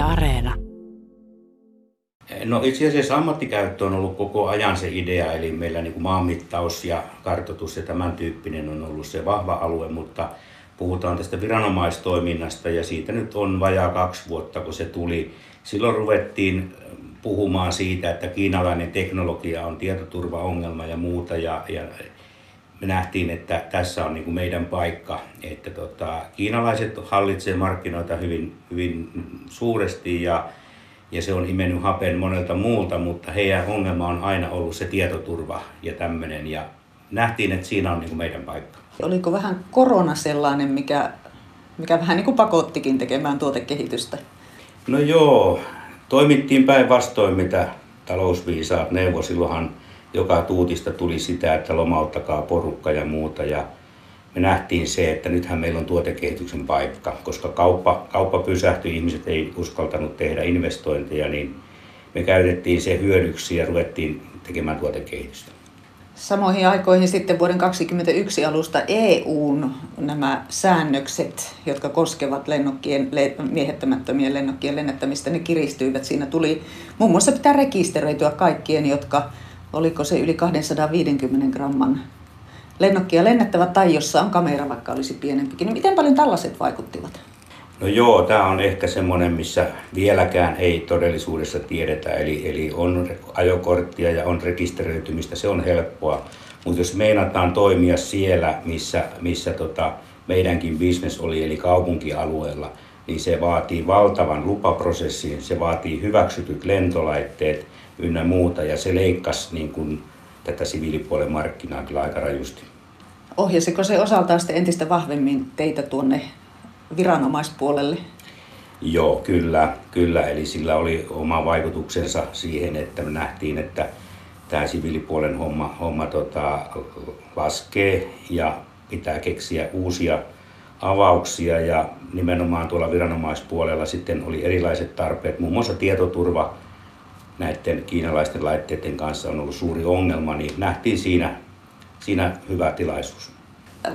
Areena. No itse asiassa ammattikäyttö on ollut koko ajan se idea, eli meillä niin kuin maanmittaus ja kartoitus ja tämän tyyppinen on ollut se vahva alue, mutta puhutaan tästä viranomaistoiminnasta ja siitä nyt on vajaa kaksi vuotta, kun se tuli. Silloin ruvettiin puhumaan siitä, että kiinalainen teknologia on tietoturvaongelma ja muuta ja, ja me nähtiin, että tässä on niin kuin meidän paikka, että tota, kiinalaiset hallitsee markkinoita hyvin, hyvin suuresti ja, ja se on imennyt hapen monelta muulta, mutta heidän ongelma on aina ollut se tietoturva ja tämmöinen ja nähtiin, että siinä on niin kuin meidän paikka. Oliko vähän korona sellainen, mikä, mikä vähän niin kuin pakottikin tekemään tuotekehitystä? No joo, toimittiin päinvastoin, mitä talousviisaat neuvo. Silloinhan joka tuutista tuli sitä, että lomauttakaa porukka ja muuta. Ja me nähtiin se, että nythän meillä on tuotekehityksen paikka, koska kauppa, kauppa pysähtyi, ihmiset ei uskaltanut tehdä investointeja, niin me käytettiin se hyödyksi ja ruvettiin tekemään tuotekehitystä. Samoihin aikoihin sitten vuoden 2021 alusta EUn nämä säännökset, jotka koskevat lennokkien, miehettämättömien lennokkien lennättämistä, ne kiristyivät. Siinä tuli muun muassa pitää rekisteröityä kaikkien, jotka oliko se yli 250 gramman lennokkia lennettävät tai jossa on kamera, vaikka olisi pienempikin. Niin miten paljon tällaiset vaikuttivat? No joo, tämä on ehkä semmoinen, missä vieläkään ei todellisuudessa tiedetä. Eli, eli on ajokorttia ja on rekisteröitymistä, se on helppoa. Mutta jos meinataan toimia siellä, missä, missä tota meidänkin bisnes oli, eli kaupunkialueella, niin se vaatii valtavan lupaprosessin, se vaatii hyväksytyt lentolaitteet ynnä muuta, ja se leikkasi niin kuin tätä siviilipuolen markkinaa kyllä aika rajusti. Ohjasiko se osaltaan sitten entistä vahvemmin teitä tuonne viranomaispuolelle? Joo, kyllä, kyllä. Eli sillä oli oma vaikutuksensa siihen, että me nähtiin, että tämä siviilipuolen homma, homma tota, laskee ja pitää keksiä uusia avauksia ja nimenomaan tuolla viranomaispuolella sitten oli erilaiset tarpeet, muun muassa tietoturva näiden kiinalaisten laitteiden kanssa on ollut suuri ongelma, niin nähtiin siinä, siinä hyvä tilaisuus.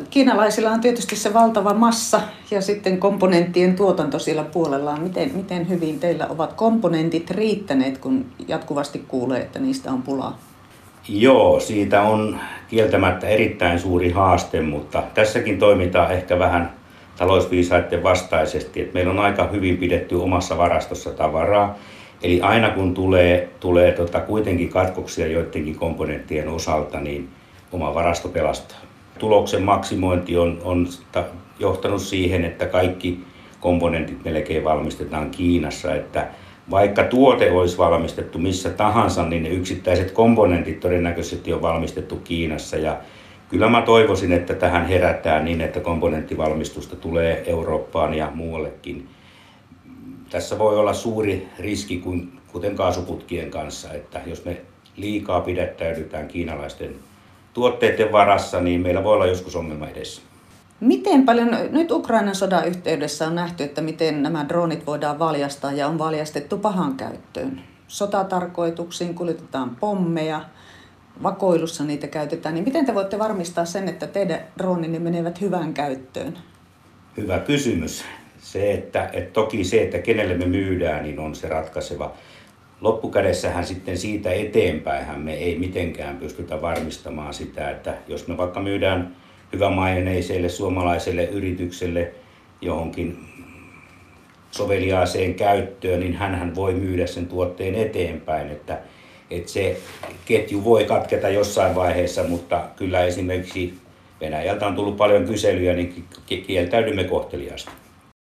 Kiinalaisilla on tietysti se valtava massa ja sitten komponenttien tuotanto siellä puolellaan. Miten, miten hyvin teillä ovat komponentit riittäneet, kun jatkuvasti kuulee, että niistä on pulaa? Joo, siitä on kieltämättä erittäin suuri haaste, mutta tässäkin toimitaan ehkä vähän talousviisaiden vastaisesti. Että meillä on aika hyvin pidetty omassa varastossa tavaraa. Eli aina kun tulee, tulee tota kuitenkin katkoksia joidenkin komponenttien osalta, niin oma varasto pelastaa tuloksen maksimointi on, on johtanut siihen, että kaikki komponentit melkein valmistetaan Kiinassa, että vaikka tuote olisi valmistettu missä tahansa, niin ne yksittäiset komponentit todennäköisesti on valmistettu Kiinassa ja kyllä mä toivoisin, että tähän herätään niin, että komponenttivalmistusta tulee Eurooppaan ja muuallekin. Tässä voi olla suuri riski, kuten kaasuputkien kanssa, että jos me liikaa pidättäydytään kiinalaisten tuotteiden varassa, niin meillä voi olla joskus ongelma edessä. Miten paljon, nyt Ukrainan sodan yhteydessä on nähty, että miten nämä dronit voidaan valjastaa ja on valjastettu pahan käyttöön. Sotatarkoituksiin kuljetetaan pommeja, vakoilussa niitä käytetään, niin miten te voitte varmistaa sen, että teidän droninne menevät hyvään käyttöön? Hyvä kysymys. Se, että, että toki se, että kenelle me myydään, niin on se ratkaiseva loppukädessähän sitten siitä eteenpäin me ei mitenkään pystytä varmistamaan sitä, että jos me vaikka myydään hyvämaineiselle suomalaiselle yritykselle johonkin soveliaaseen käyttöön, niin hän voi myydä sen tuotteen eteenpäin, että, että se ketju voi katketa jossain vaiheessa, mutta kyllä esimerkiksi Venäjältä on tullut paljon kyselyjä, niin kieltäydymme kohteliaasti.